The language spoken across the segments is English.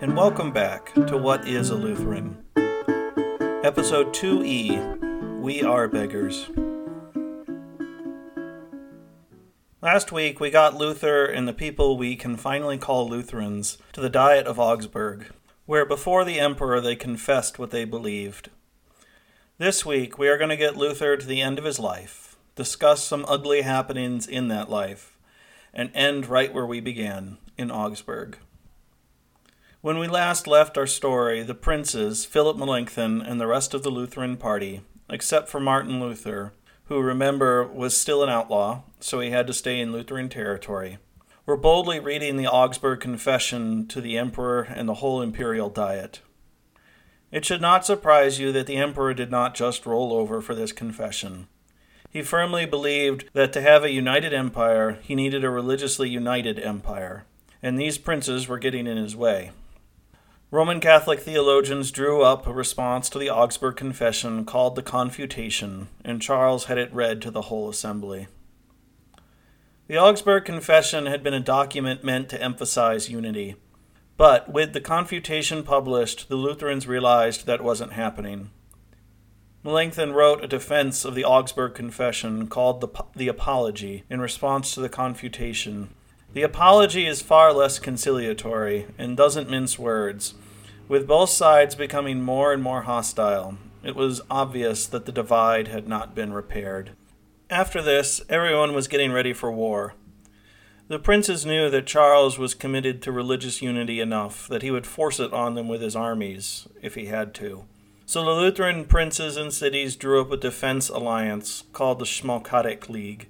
And welcome back to What is a Lutheran? Episode 2E We Are Beggars. Last week, we got Luther and the people we can finally call Lutherans to the Diet of Augsburg, where before the emperor they confessed what they believed. This week, we are going to get Luther to the end of his life, discuss some ugly happenings in that life, and end right where we began, in Augsburg. When we last left our story, the princes, Philip Melanchthon, and the rest of the Lutheran party, except for Martin Luther, who, remember, was still an outlaw, so he had to stay in Lutheran territory, were boldly reading the Augsburg Confession to the emperor and the whole imperial diet. It should not surprise you that the emperor did not just roll over for this confession. He firmly believed that to have a united empire, he needed a religiously united empire, and these princes were getting in his way. Roman Catholic theologians drew up a response to the Augsburg Confession called the Confutation, and Charles had it read to the whole assembly. The Augsburg Confession had been a document meant to emphasize unity, but with the Confutation published, the Lutherans realized that wasn't happening. Melanchthon wrote a defense of the Augsburg Confession called the, the Apology in response to the Confutation, the apology is far less conciliatory and doesn't mince words. With both sides becoming more and more hostile, it was obvious that the divide had not been repaired. After this, everyone was getting ready for war. The princes knew that Charles was committed to religious unity enough that he would force it on them with his armies, if he had to. So the Lutheran princes and cities drew up a defense alliance called the Schmalkaldic League.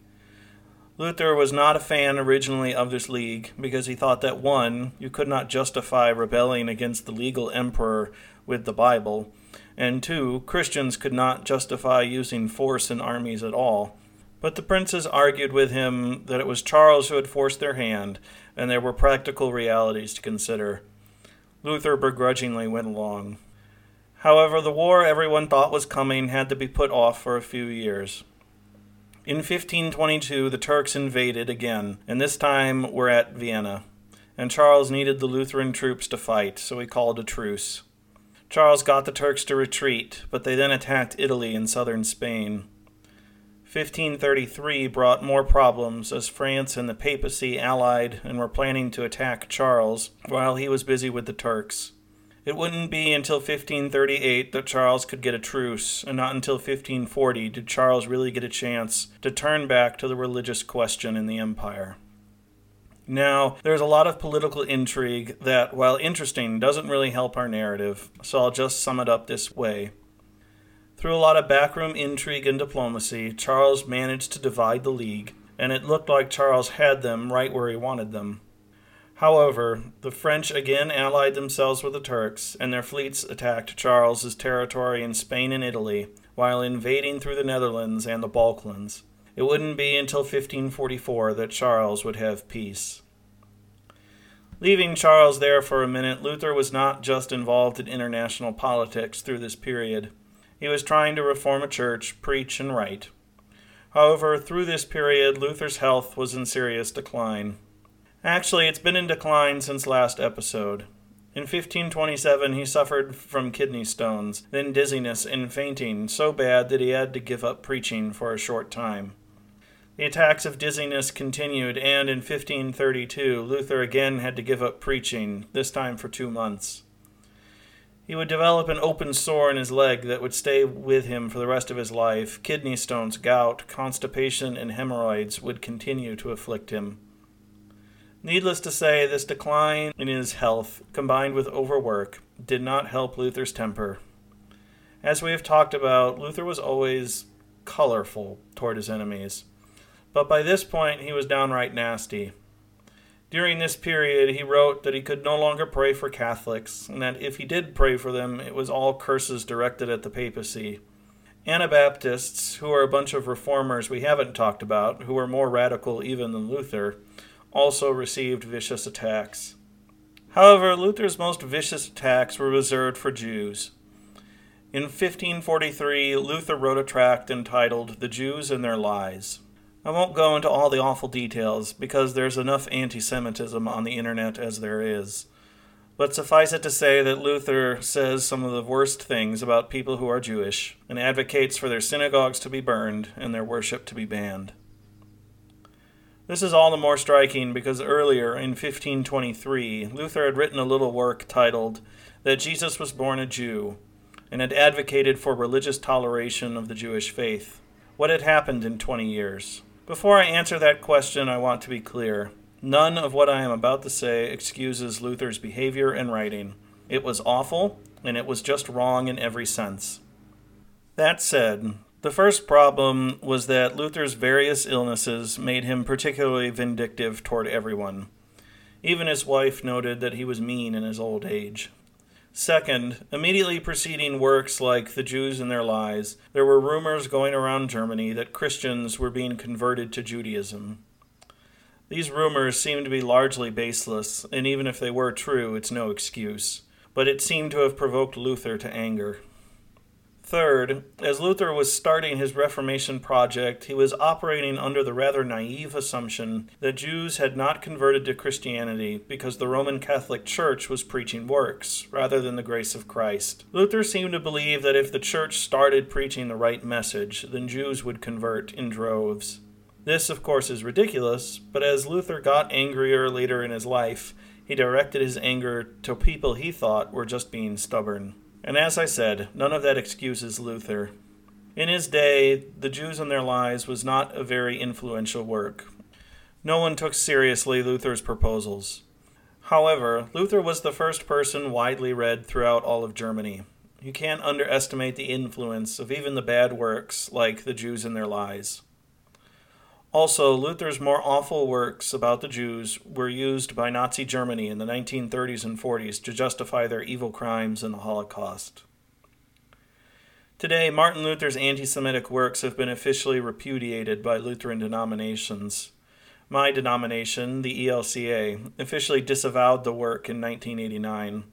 Luther was not a fan originally of this league because he thought that one, you could not justify rebelling against the legal emperor with the Bible, and two, Christians could not justify using force in armies at all. But the princes argued with him that it was Charles who had forced their hand, and there were practical realities to consider. Luther begrudgingly went along. However, the war everyone thought was coming had to be put off for a few years. In 1522, the Turks invaded again, and this time were at Vienna. And Charles needed the Lutheran troops to fight, so he called a truce. Charles got the Turks to retreat, but they then attacked Italy and southern Spain. 1533 brought more problems as France and the papacy allied and were planning to attack Charles while he was busy with the Turks. It wouldn't be until 1538 that Charles could get a truce, and not until 1540 did Charles really get a chance to turn back to the religious question in the empire. Now, there's a lot of political intrigue that, while interesting, doesn't really help our narrative, so I'll just sum it up this way. Through a lot of backroom intrigue and diplomacy, Charles managed to divide the League, and it looked like Charles had them right where he wanted them. However, the French again allied themselves with the Turks, and their fleets attacked Charles's territory in Spain and Italy, while invading through the Netherlands and the Balkans. It wouldn't be until 1544 that Charles would have peace. Leaving Charles there for a minute, Luther was not just involved in international politics through this period. He was trying to reform a church, preach, and write. However, through this period, Luther's health was in serious decline. Actually, it's been in decline since last episode. In 1527, he suffered from kidney stones, then dizziness and fainting so bad that he had to give up preaching for a short time. The attacks of dizziness continued, and in 1532, Luther again had to give up preaching, this time for two months. He would develop an open sore in his leg that would stay with him for the rest of his life. Kidney stones, gout, constipation, and hemorrhoids would continue to afflict him. Needless to say, this decline in his health, combined with overwork, did not help Luther's temper. As we have talked about, Luther was always colorful toward his enemies, but by this point he was downright nasty. During this period, he wrote that he could no longer pray for Catholics, and that if he did pray for them, it was all curses directed at the papacy. Anabaptists, who are a bunch of reformers we haven't talked about, who were more radical even than Luther, also received vicious attacks. However, Luther's most vicious attacks were reserved for Jews. In 1543, Luther wrote a tract entitled The Jews and Their Lies. I won't go into all the awful details because there's enough anti Semitism on the internet as there is. But suffice it to say that Luther says some of the worst things about people who are Jewish and advocates for their synagogues to be burned and their worship to be banned. This is all the more striking because earlier in 1523, Luther had written a little work titled That Jesus Was Born a Jew and had advocated for religious toleration of the Jewish faith. What had happened in 20 years? Before I answer that question, I want to be clear. None of what I am about to say excuses Luther's behavior and writing. It was awful, and it was just wrong in every sense. That said, the first problem was that Luther's various illnesses made him particularly vindictive toward everyone. Even his wife noted that he was mean in his old age. Second, immediately preceding works like The Jews and Their Lies, there were rumors going around Germany that Christians were being converted to Judaism. These rumors seem to be largely baseless, and even if they were true, it's no excuse. But it seemed to have provoked Luther to anger. Third, as Luther was starting his Reformation project, he was operating under the rather naive assumption that Jews had not converted to Christianity because the Roman Catholic Church was preaching works rather than the grace of Christ. Luther seemed to believe that if the Church started preaching the right message, then Jews would convert in droves. This, of course, is ridiculous, but as Luther got angrier later in his life, he directed his anger to people he thought were just being stubborn. And as I said, none of that excuses Luther. In his day, The Jews and Their Lies was not a very influential work. No one took seriously Luther's proposals. However, Luther was the first person widely read throughout all of Germany. You can't underestimate the influence of even the bad works like The Jews and Their Lies. Also, Luther's more awful works about the Jews were used by Nazi Germany in the 1930s and 40s to justify their evil crimes in the Holocaust. Today, Martin Luther's anti Semitic works have been officially repudiated by Lutheran denominations. My denomination, the ELCA, officially disavowed the work in 1989.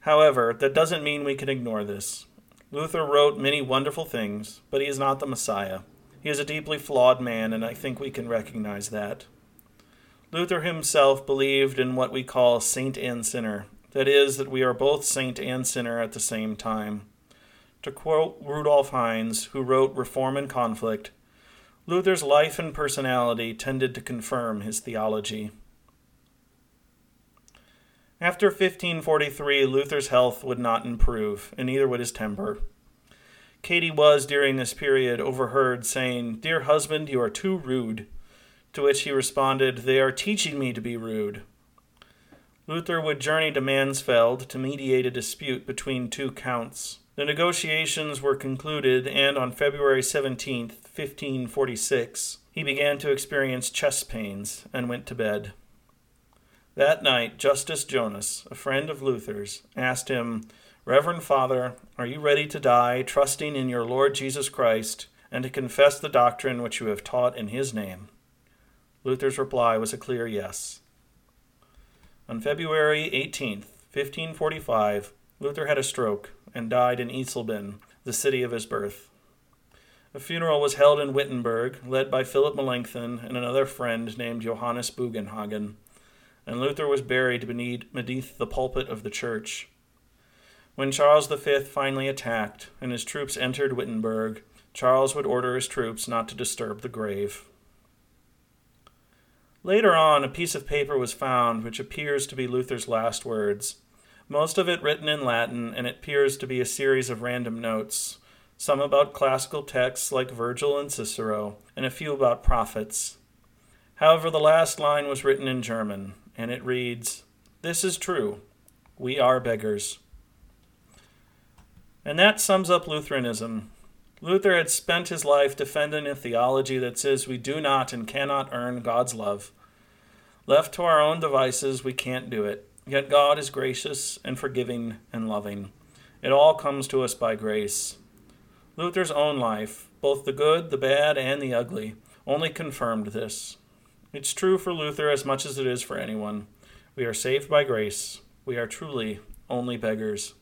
However, that doesn't mean we can ignore this. Luther wrote many wonderful things, but he is not the Messiah. He is a deeply flawed man, and I think we can recognize that. Luther himself believed in what we call saint and sinner, that is, that we are both saint and sinner at the same time. To quote Rudolph Heinze, who wrote Reform and Conflict, Luther's life and personality tended to confirm his theology. After 1543, Luther's health would not improve, and neither would his temper. Katie was, during this period, overheard saying, Dear husband, you are too rude. To which he responded, They are teaching me to be rude. Luther would journey to Mansfeld to mediate a dispute between two counts. The negotiations were concluded, and on February 17, 1546, he began to experience chest pains and went to bed. That night, Justus Jonas, a friend of Luther's, asked him, Reverend Father, are you ready to die, trusting in your Lord Jesus Christ, and to confess the doctrine which you have taught in his name? Luther's reply was a clear yes. On February 18, 1545, Luther had a stroke and died in Eisleben, the city of his birth. A funeral was held in Wittenberg, led by Philip Melanchthon and another friend named Johannes Bugenhagen, and Luther was buried beneath the pulpit of the church. When Charles V finally attacked and his troops entered Wittenberg, Charles would order his troops not to disturb the grave. Later on, a piece of paper was found which appears to be Luther's last words, most of it written in Latin, and it appears to be a series of random notes, some about classical texts like Virgil and Cicero, and a few about prophets. However, the last line was written in German, and it reads This is true. We are beggars. And that sums up Lutheranism. Luther had spent his life defending a theology that says we do not and cannot earn God's love. Left to our own devices, we can't do it. Yet God is gracious and forgiving and loving. It all comes to us by grace. Luther's own life, both the good, the bad, and the ugly, only confirmed this. It's true for Luther as much as it is for anyone. We are saved by grace. We are truly only beggars.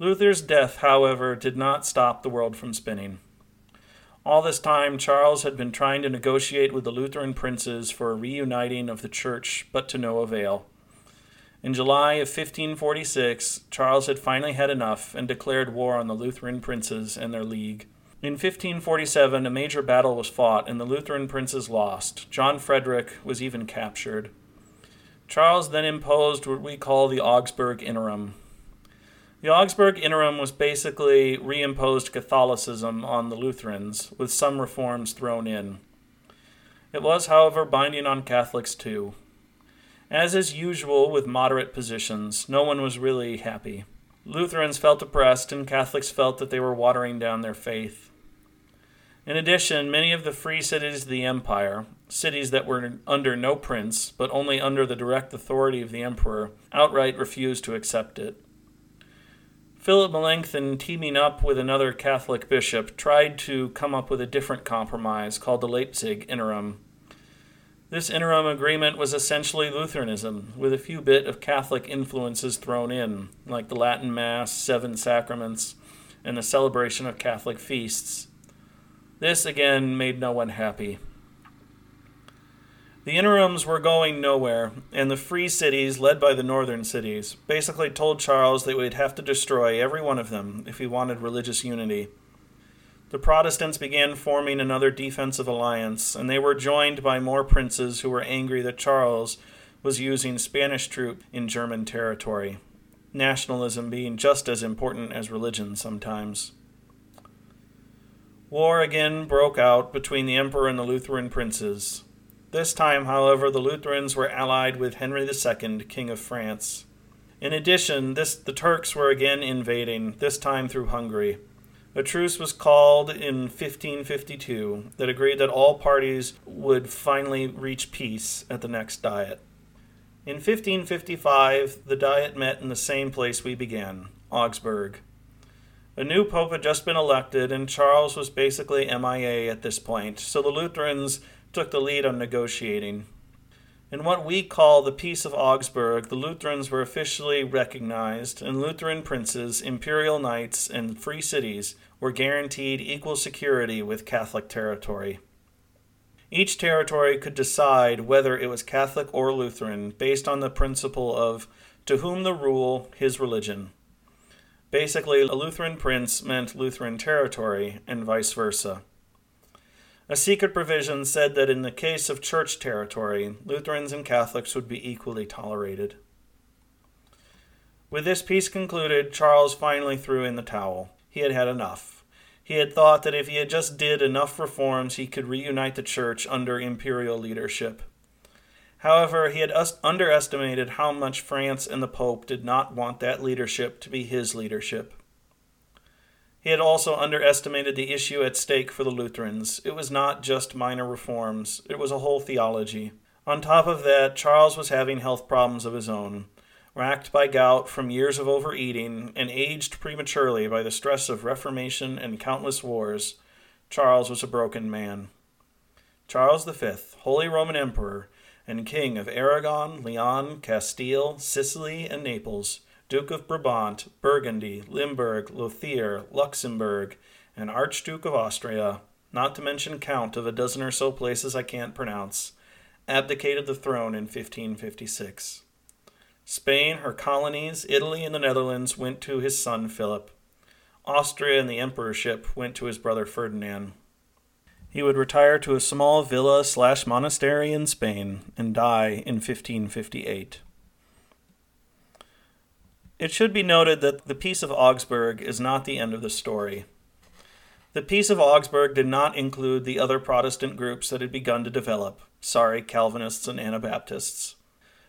Luther's death, however, did not stop the world from spinning. All this time, Charles had been trying to negotiate with the Lutheran princes for a reuniting of the church, but to no avail. In July of 1546, Charles had finally had enough and declared war on the Lutheran princes and their league. In 1547, a major battle was fought, and the Lutheran princes lost. John Frederick was even captured. Charles then imposed what we call the Augsburg Interim, the Augsburg Interim was basically reimposed Catholicism on the Lutherans, with some reforms thrown in. It was, however, binding on Catholics too. As is usual with moderate positions, no one was really happy. Lutherans felt oppressed, and Catholics felt that they were watering down their faith. In addition, many of the free cities of the empire, cities that were under no prince, but only under the direct authority of the emperor, outright refused to accept it. Philip Melanchthon, teaming up with another Catholic bishop, tried to come up with a different compromise called the Leipzig Interim. This interim agreement was essentially Lutheranism, with a few bit of Catholic influences thrown in, like the Latin Mass, seven sacraments, and the celebration of Catholic feasts. This again made no one happy. The interims were going nowhere, and the free cities, led by the northern cities, basically told Charles that we'd have to destroy every one of them if he wanted religious unity. The Protestants began forming another defensive alliance, and they were joined by more princes who were angry that Charles was using Spanish troops in German territory, nationalism being just as important as religion sometimes. War again broke out between the emperor and the Lutheran princes. This time, however, the Lutherans were allied with Henry II, King of France. In addition, this, the Turks were again invading, this time through Hungary. A truce was called in 1552 that agreed that all parties would finally reach peace at the next Diet. In 1555, the Diet met in the same place we began, Augsburg. A new pope had just been elected, and Charles was basically MIA at this point, so the Lutherans took the lead on negotiating. In what we call the Peace of Augsburg, the Lutherans were officially recognized, and Lutheran princes, imperial knights, and free cities were guaranteed equal security with Catholic territory. Each territory could decide whether it was Catholic or Lutheran based on the principle of to whom the rule, his religion. Basically, a Lutheran prince meant Lutheran territory, and vice versa. A secret provision said that in the case of church territory, Lutherans and Catholics would be equally tolerated. With this peace concluded, Charles finally threw in the towel. He had had enough. He had thought that if he had just did enough reforms, he could reunite the church under imperial leadership. However, he had underestimated how much France and the Pope did not want that leadership to be his leadership. He had also underestimated the issue at stake for the Lutherans. It was not just minor reforms, it was a whole theology. On top of that, Charles was having health problems of his own. Racked by gout from years of overeating and aged prematurely by the stress of Reformation and countless wars, Charles was a broken man. Charles V, Holy Roman Emperor, and King of Aragon, Leon, Castile, Sicily, and Naples, Duke of Brabant, Burgundy, Limburg, Lothier, Luxembourg, and Archduke of Austria, not to mention Count of a dozen or so places I can't pronounce, abdicated the throne in 1556. Spain, her colonies, Italy, and the Netherlands went to his son Philip. Austria and the emperorship went to his brother Ferdinand. He would retire to a small villa slash monastery in Spain and die in 1558. It should be noted that the Peace of Augsburg is not the end of the story. The Peace of Augsburg did not include the other Protestant groups that had begun to develop. Sorry, Calvinists and Anabaptists.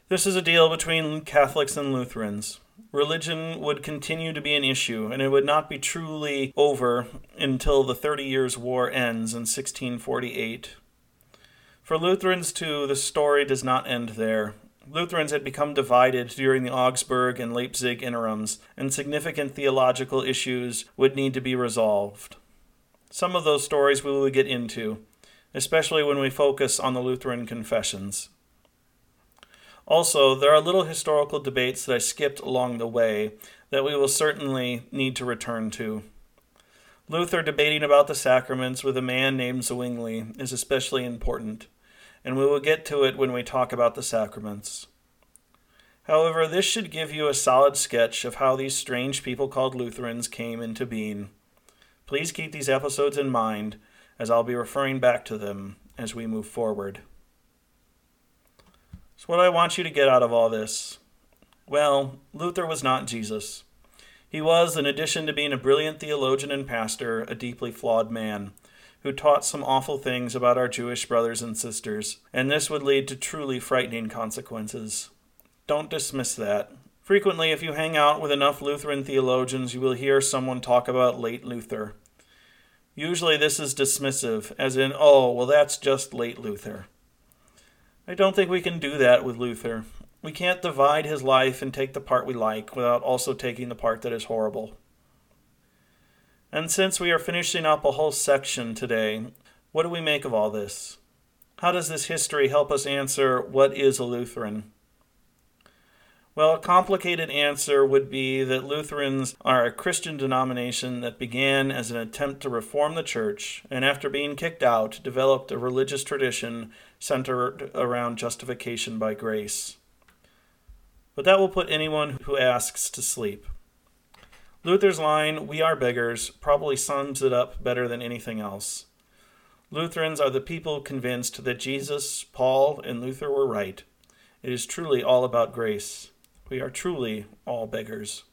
This is a deal between Catholics and Lutherans. Religion would continue to be an issue, and it would not be truly over until the Thirty Years' War ends in 1648. For Lutherans, too, the story does not end there. Lutherans had become divided during the Augsburg and Leipzig interims, and significant theological issues would need to be resolved. Some of those stories we will get into, especially when we focus on the Lutheran confessions. Also, there are little historical debates that I skipped along the way that we will certainly need to return to. Luther debating about the sacraments with a man named Zwingli is especially important, and we will get to it when we talk about the sacraments. However, this should give you a solid sketch of how these strange people called Lutherans came into being. Please keep these episodes in mind, as I'll be referring back to them as we move forward. So, what I want you to get out of all this? Well, Luther was not Jesus. He was, in addition to being a brilliant theologian and pastor, a deeply flawed man who taught some awful things about our Jewish brothers and sisters, and this would lead to truly frightening consequences. Don't dismiss that. Frequently, if you hang out with enough Lutheran theologians, you will hear someone talk about late Luther. Usually, this is dismissive, as in, oh, well, that's just late Luther. I don't think we can do that with Luther. We can't divide his life and take the part we like without also taking the part that is horrible. And since we are finishing up a whole section today, what do we make of all this? How does this history help us answer what is a Lutheran? Well, a complicated answer would be that Lutherans are a Christian denomination that began as an attempt to reform the church, and after being kicked out, developed a religious tradition centered around justification by grace. But that will put anyone who asks to sleep. Luther's line, We are beggars, probably sums it up better than anything else. Lutherans are the people convinced that Jesus, Paul, and Luther were right. It is truly all about grace. We are truly all beggars.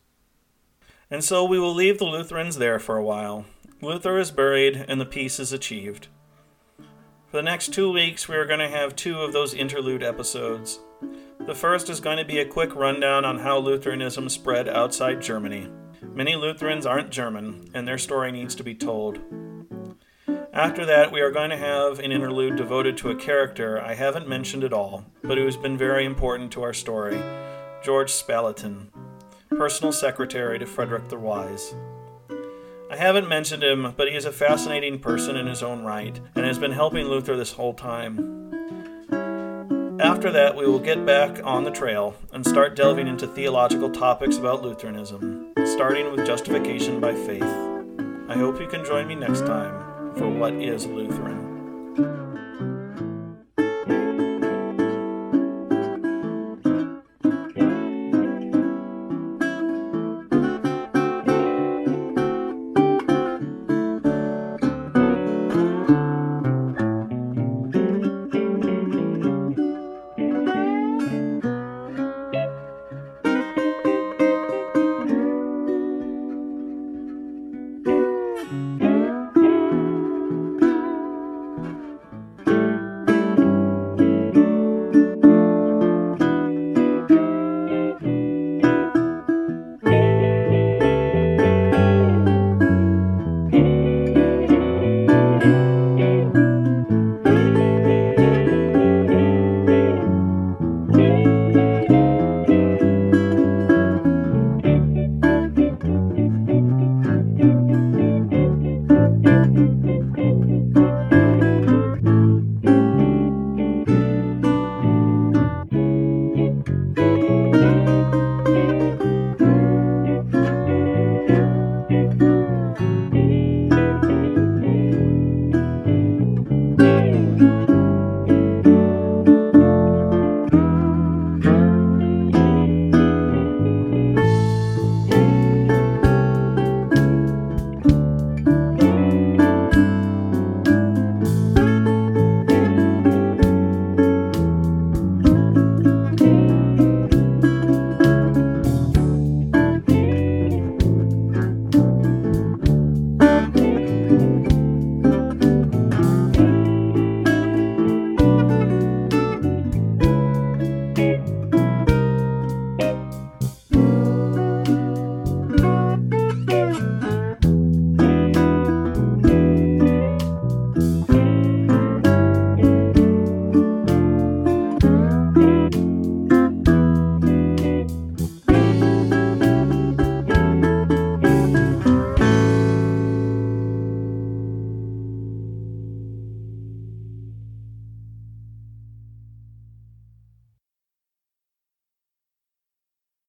And so we will leave the Lutherans there for a while. Luther is buried and the peace is achieved. For the next two weeks, we are going to have two of those interlude episodes. The first is going to be a quick rundown on how Lutheranism spread outside Germany. Many Lutherans aren't German, and their story needs to be told. After that, we are going to have an interlude devoted to a character I haven't mentioned at all, but who has been very important to our story George Spalatin, personal secretary to Frederick the Wise. I haven't mentioned him, but he is a fascinating person in his own right and has been helping Luther this whole time. After that, we will get back on the trail and start delving into theological topics about Lutheranism, starting with justification by faith. I hope you can join me next time for What is Lutheran?